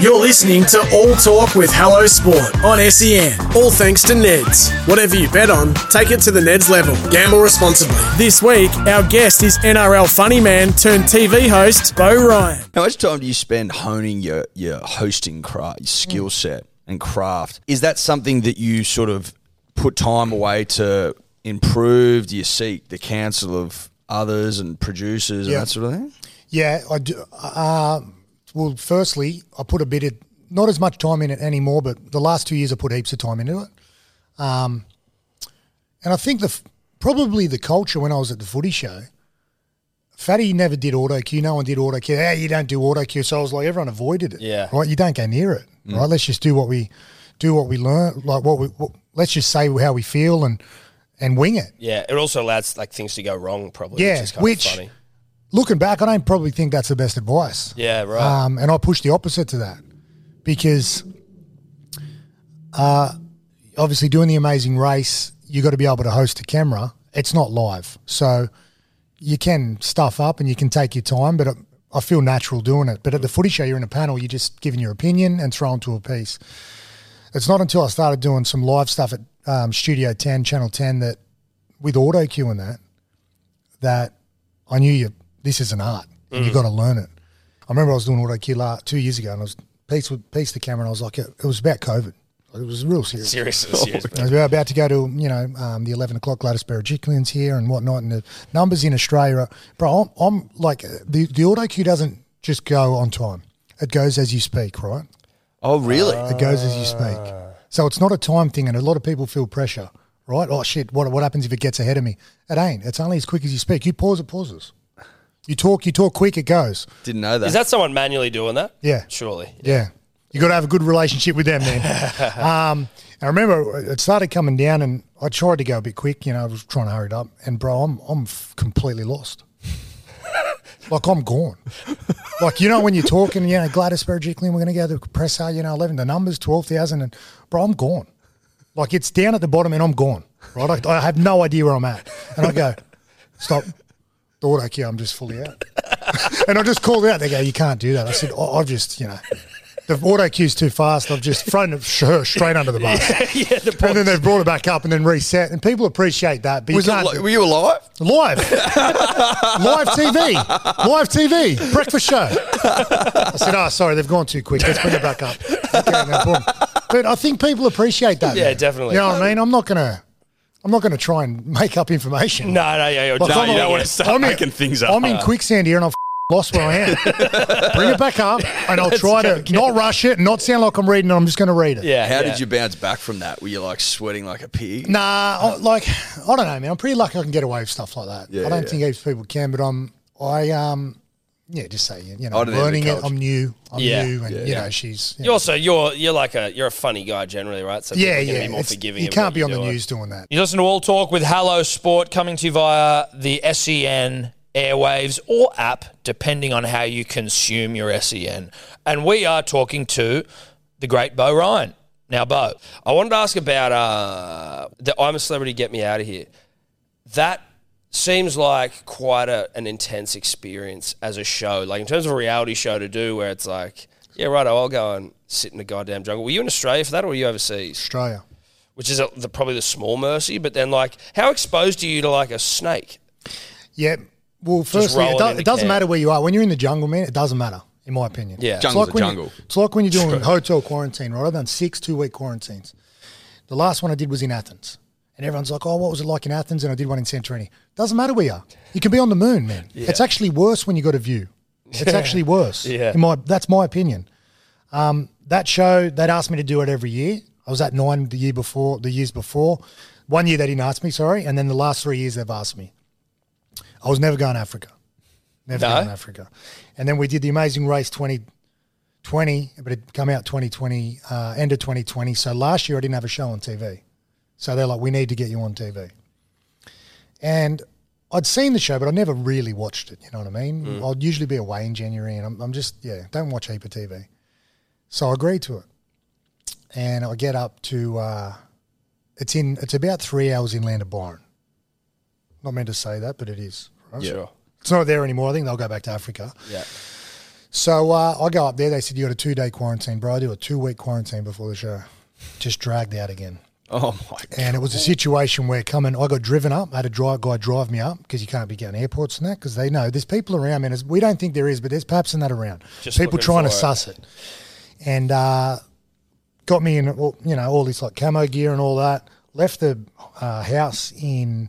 You're listening to All Talk with Hello Sport on SEN. All thanks to Neds. Whatever you bet on, take it to the Neds level. Gamble responsibly. This week, our guest is NRL funny man turned TV host Beau Ryan. How much time do you spend honing your, your hosting craft, your skill set and craft? Is that something that you sort of put time away to improve? Do you seek the counsel of others and producers and Yeah. that sort of thing? Yeah, I do. Uh, well, firstly, I put a bit of not as much time in it anymore, but the last two years I put heaps of time into it. Um, and I think the probably the culture when I was at the footy show, Fatty never did auto cue. No one did auto cue. Hey, you don't do auto cue. So I was like, everyone avoided it. Yeah. Right. You don't go near it. Right. Let's just do what we do. What we learn. Like what we. What, let's just say how we feel and and wing it. Yeah, it also allows like things to go wrong, probably. Yeah, which is kind which- of funny. Looking back, I don't probably think that's the best advice. Yeah, right. Um, and I push the opposite to that because uh, obviously doing the amazing race, you've got to be able to host a camera. It's not live. So you can stuff up and you can take your time, but I- I feel natural doing it. But at the footy show, you're in a panel, you're just giving your opinion and throwing to a piece. It's not until I started doing some live stuff at um, Studio 10, Channel 10, that with auto cue and that, that I knew you. This is an art, and You've got to learn it. I remember I was doing auto cue la- two years ago, and I was piece with piece the camera, and I was like, it, it was about COVID. It was real serious. Seriously, serious. I was about to go to you know um, the eleven o'clock Gladys Berejiklian's here and whatnot, and the numbers in Australia, are, bro. I'm, I'm like the the auto cue doesn't just go on time; it goes as you speak, right? Oh, really? It goes as you speak. So it's not a time thing, and a lot of people feel pressure, right? Oh shit! What what happens if it gets ahead of me? It ain't. It's only as quick as you speak. You pause, it pauses. You talk, you talk quick, it goes. Didn't know that. Is that someone manually doing that? Yeah. Surely. Yeah. You got to have a good relationship with them, man. um, I remember it started coming down, and I tried to go a bit quick. You know, I was trying to hurry it up, and bro, I'm I'm f- completely lost. like I'm gone. Like you know when you're talking, you know Gladys Berejiklian, we're going to go to the presser. You know, eleven the numbers, twelve thousand, and bro, I'm gone. Like it's down at the bottom, and I'm gone. Right, I, I have no idea where I'm at, and I go, stop. The auto cue, I'm just fully out. and I just called out. They go, you can't do that. I said, oh, I've just, you know, the auto cue's too fast. I've just thrown it straight under the bus. yeah, the and then they've brought it back up and then reset. And people appreciate that. But Was you it can't. li- were you alive? live. live TV. Live TV. Breakfast show. I said, oh, sorry, they've gone too quick. Let's bring it back up. Okay, no problem. But I think people appreciate that. Yeah, definitely. You know what I mean? I'm not going to. I'm not going to try and make up information. No, no, yeah, you're Like, just- I'm you a- don't wanna start I'm in- making things up. I'm in quicksand here and I've lost where I am. Bring it back up and I'll try to not rush it, not sound like I'm reading it. I'm just going to read it. yeah. How yeah. did you bounce back from that? Were you like sweating like a pig? Nah, I, like I don't know, man. I'm pretty lucky I can get away with stuff like that. Yeah, I don't yeah. think heaps of people can, but I'm. I um, yeah, just say you know, I I'm don't have the learning it. I'm new. I'm Yeah. new, and Yeah, you yeah. know, she's. you You know, also you're you're like a you're a funny guy generally, right? So yeah, people are gonna yeah. Be more it's- forgiving. you of can't what be on you're the doing. news doing that. You listen to All Talk with Hello Sport coming to you via the SEN airwaves or app, depending on how you consume your SEN. And we are talking to the great Beau Ryan. Now, Beau, I wanted to ask about uh, the I'm a Celebrity, Get Me Out of Here. That seems like quite a, an intense experience as a show. Like in terms of a reality show to do, where it's like, yeah, right, I'll go and sit in the goddamn jungle. Were you in Australia for that, or were you overseas? Australia. Which is a, the, probably the small mercy. But then, like, how exposed are you to like a snake? Yeah. Well, firstly, it, do, it doesn't can. matter where you are. When you're in the jungle, man, it doesn't matter, in my opinion. Yeah. It's Jungle's like a when you- jungle. it's like when you're doing hotel quarantine, right? I've done six two week quarantines. The last one I did was in Athens. And everyone's like, oh, what was it like in Athens? And I did one in Santorini. Doesn't matter where you are. You can be on the moon, man. It's actually worse when you got a view. It's actually worse. Yeah. In my, that's my opinion. Um, that show, they'd asked me to do it every year. I was at nine the year before, the years before. One year they didn't ask me, sorry, and then the last three years they've asked me. I was never going to Africa. Never No? going to Africa. And then we did the Amazing Race 2020, but it come out 2020, uh, end of 2020. So last year I didn't have a show on TV. So they're like, we need to get you on TV. And I'd seen the show, but I never really watched it. You know what I mean? I'd usually be away in January, and I'm, I'm just yeah, don't watch heap of TV. So I agreed to it, and I get up to uh, it's in it's about three hours inland of Byron. Not meant to say that, but it is. Right? Sure. It's not there anymore. I think they'll go back to Africa. Yeah. So uh, I go up there. They said you got a two day quarantine, bro. I do a two week quarantine before the show. Just dragged out again. Oh my god. And it was a situation where coming, I got driven up. I had a drive, guy drive me up because you can't be getting airports and that because they know there's people around, man. We don't think there is, but there's perhaps in that around. Just people trying to it. suss it. And uh, got me in, all- you know, all this like camo gear and all that. Left the uh, house in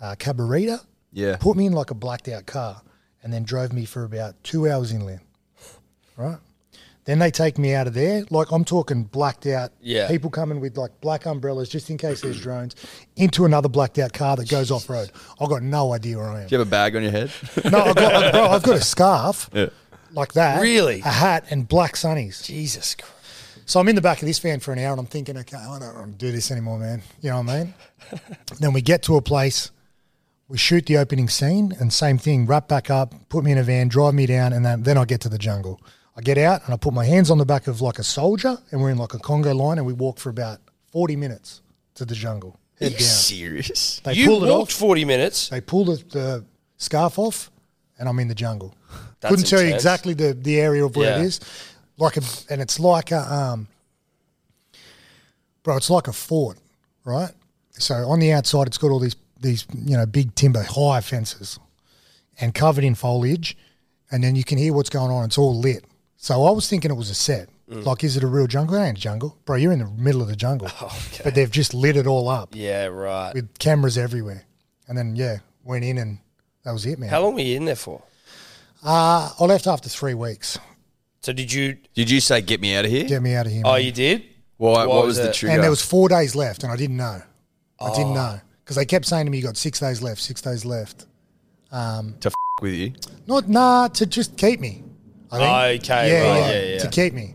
uh, Cabarita. Yeah. Put me in like a blacked out car and then drove me for about two hours inland. Right. Then they take me out of there. Like I'm talking blacked out. Yeah. People coming with like black umbrellas just in case there's drones into another blacked out car that goes off road. I've got no idea where I am. Do you have a bag on your head? No, I've got, bro, I've got a scarf Yeah. like that. Really? A hat and black sunnies. Jesus Christ. So I'm in the back of this van for an hour and I'm thinking, okay, I don't want to do this anymore, man. You know what I mean? then we get to a place, we shoot the opening scene, and same thing, wrap back up, put me in a van, drive me down, and then, then I get to the jungle. I get out and I put my hands on the back of like a soldier, and we're in like a conga line, and we walk for about 40 minutes to the jungle. Head down. Serious? They you pulled it walked off. 40 minutes. They pull the, the scarf off, and I'm in the jungle. That's Couldn't tell you intense. exactly the, the area of where Yeah. it is. Like a, and it's like a um, bro, it's like a fort, right? So on the outside, it's got all these these you know big timber high fences, and covered in foliage, and then you can hear what's going on. It's all lit. So I was thinking it was a set. Mm. Like, is it a real jungle? It ain't a jungle, bro. You're in the middle of the jungle, Okay. but they've just lit it all up Yeah, right. with cameras everywhere. And then yeah, went in and that was it, man. How long were you in there for? Uh, I left after three weeks. So did you? Did you say get me out of here? Get me out of here. Oh, man. you did. Why, what, What was was the it? trigger? and there was four days left, and I didn't know. I Oh. didn't know because they kept saying to me, "You got six days left. Six days left." to f- with you. Not nah to just keep me. I think. Okay, yeah, right, yeah, yeah, to keep me.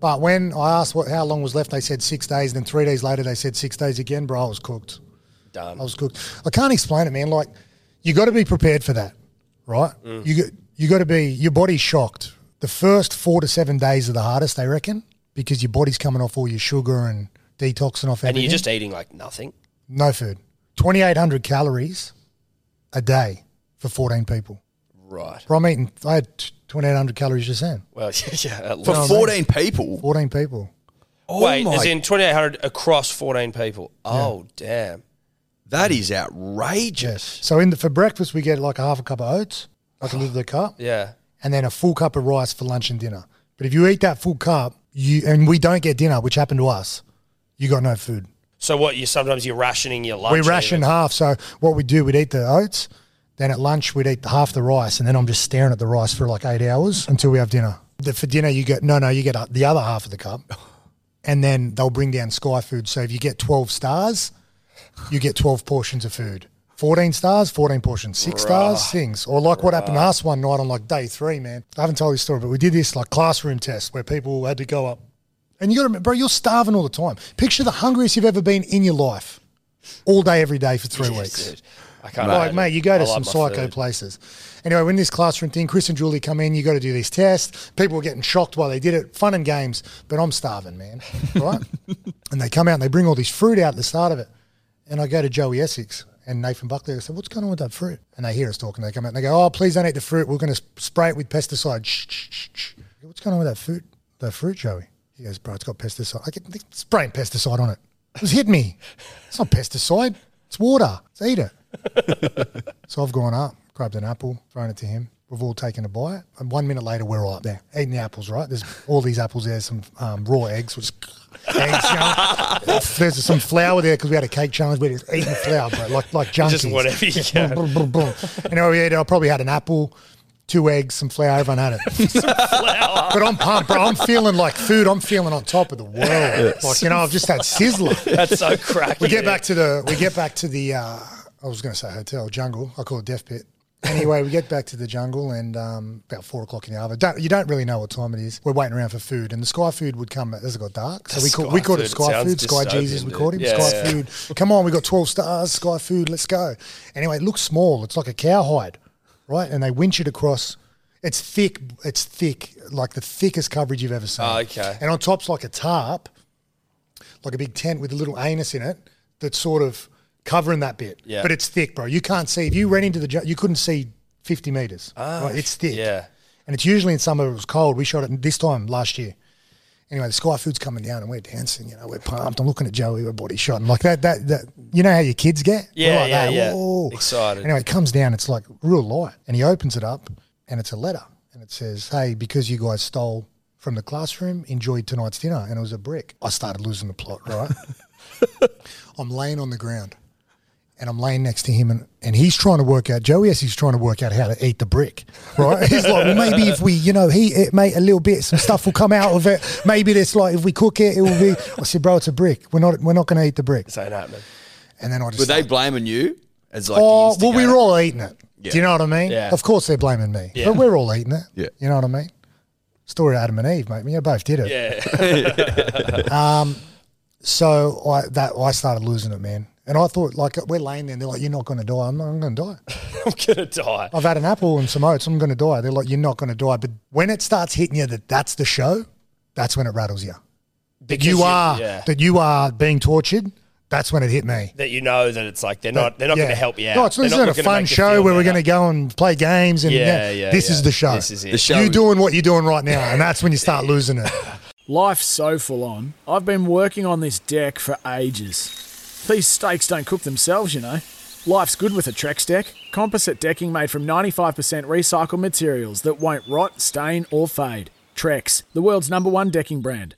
But when I asked what how long was left, they said six days. Then three days later, they said six days again. Bro, I was cooked. Done. I was cooked. I can't explain it, man. Like you got to be prepared for that, right? Mm. You got you got to be. Your body's shocked. The first four to seven days are the hardest, they reckon, because your body's coming off all your sugar and detoxing off and you're just eating like nothing. no food. Twenty eight hundred calories a day for fourteen people. Right. Bro, I'm eating. I had twenty eight hundred calories just then. Well, yeah. At For least. 14 people? Fourteen people. Oh Wait, my- as in 2,800 across 14 people. Oh, damn. that is outrageous. Yes. So in the for breakfast we get like a half a cup of oats, like a little bit of cup. Yeah. and then a full cup of rice for lunch and dinner. But if you eat that full cup, you and we don't get dinner, which happened to us, you got no food. So what? You sometimes you're rationing your lunch. we ration even. half. So what we do, we'd eat the oats, then at lunch we'd eat half the rice, and then I'm just staring at the rice for like eight hours until we have dinner. The, for dinner, you get no, no, you get uh, the other half of the cup, and then they'll bring down Sky Food. So if you get twelve stars, you get twelve portions of food. 14 stars, 14 portions, six stars, things. Or like what happened to us one night on like day three, man. I haven't told you the story, but we did this like classroom test where people had to go up. And you got to remember, bro, you're starving all the time. Picture the hungriest you've ever been in your life, all day, every day for three weeks. Dude, I can't. Like, mate, you go to love some psycho food. places. Anyway, when this classroom thing, Chris and Julie come in, you got to do these tests. People were getting shocked while they did it. Fun and games, but I'm starving, man. Right? and they come out and they bring all this fruit out at the start of it. And I go to Joey Essex and Nathan Buckley. I said, What's going on with that fruit? And they hear us talking. They come out and they go, Oh, please don't eat the fruit. We're going to spray it with pesticide. Shh, shh, shh. Go, What's going on with that fruit? That fruit, Joey? He goes, Bro, it's got pesticide. I get spraying pesticide on it. It was hitting me. It's not pesticide. It's water. Let's eat it. So I've gone up, grabbed an apple, thrown it to him. We've all taken a bite. And one minute later, we're all up there eating the apples, right? There's all these apples there, some um, raw eggs, which eggs, you know. There's some flour there because we had a cake challenge. We're just eating flour, bro, like, like junkies. Just whatever you Yeah, boom, boom, boom, boom. Anyway, we ate, I probably had an apple, two eggs, some flour. Everyone had it. But I'm pumped, bro. I'm feeling like food. I'm feeling on top of the world. Like you know, I've just had sizzler. That's so cracky. We get back to the we get back to the uh, I was going to say hotel jungle. I call it death pit. Anyway, we get back to the jungle and um, about four o'clock in the hour. Don't, you don't really know what time it is. We're waiting around for food, and the sky food would come as it got dark. So we call, we called it sky food, sky Jesus. We called him Yeah, sky yeah. food. Come on, we got twelve stars. Sky food. Let's go. Anyway, it looks small. It's like a cowhide, right? And they winch it across. It's thick. It's thick, like the thickest coverage you've ever seen. Oh, okay. And on top's like a tarp, like a big tent with a little anus in it that's sort of covering that bit. Yeah. But it's thick, bro. You can't see. If you ran into the, ju- you couldn't see 50 meters. right? It's thick. Ah, yeah. And it's usually in summer, it was cold. We shot it this time last year. Anyway, the sky food's coming down and we're dancing, you know, we're pumped. I'm looking at Joey, we're body shot. And like that, that, that, you know how your kids get? We're Yeah, like yeah, that. yeah. Whoa. Excited. Anyway, it comes down, it's like real light. And he opens it up and it's a letter. And it says, hey, because you guys stole from the classroom, enjoyed tonight's dinner. And it was a brick. I started losing the plot, right? I'm laying on the ground and I'm laying next to him and, and he's trying to work out, Joey S, he's trying to work out how to eat the brick, right? He's like, well, maybe if we, you know, heat it, mate, a little bit, some stuff will come out of it. Maybe it's like, if we cook it, it will be, I said, bro, it's a brick. We're not, we're not going to eat the brick. This ain't happening. And then I just, Were they blaming you as like? oh, well, we instigator? were all eating it. Yeah. Do you know what I mean? Yeah. Of course they're blaming me, Yeah. but we're all eating it. Yeah. You know what I mean? Story of Adam and Eve, mate. We both did it. Yeah. Um, so I that I started losing it, man. And I thought, like, we're laying there, and they're like, "You're not going to die." I'm not. I'm going to die. I'm gonna die. I've had an apple and some oats. I'm going to die. They're like, "You're not going to die." But when it starts hitting you that that's the show, that's when it rattles you. That Because you you- are yeah. that you are being tortured. That's when it hit me. That you know that it's like they're not they're not Yeah. going to help you out. No, it's, They're not isn't a looking to fun make you show feel where we're better. going to go and play games. And Yeah, yeah, This yeah. is the show. This is it. The show. You doing what you're doing right now, and that's when you start losing it. Life's so full on. I've been working on this deck for ages. These steaks don't cook themselves, you know. Life's good with a Trex deck. Composite decking made from 95% recycled materials that won't rot, stain, or fade. Trex, the world's number one decking brand.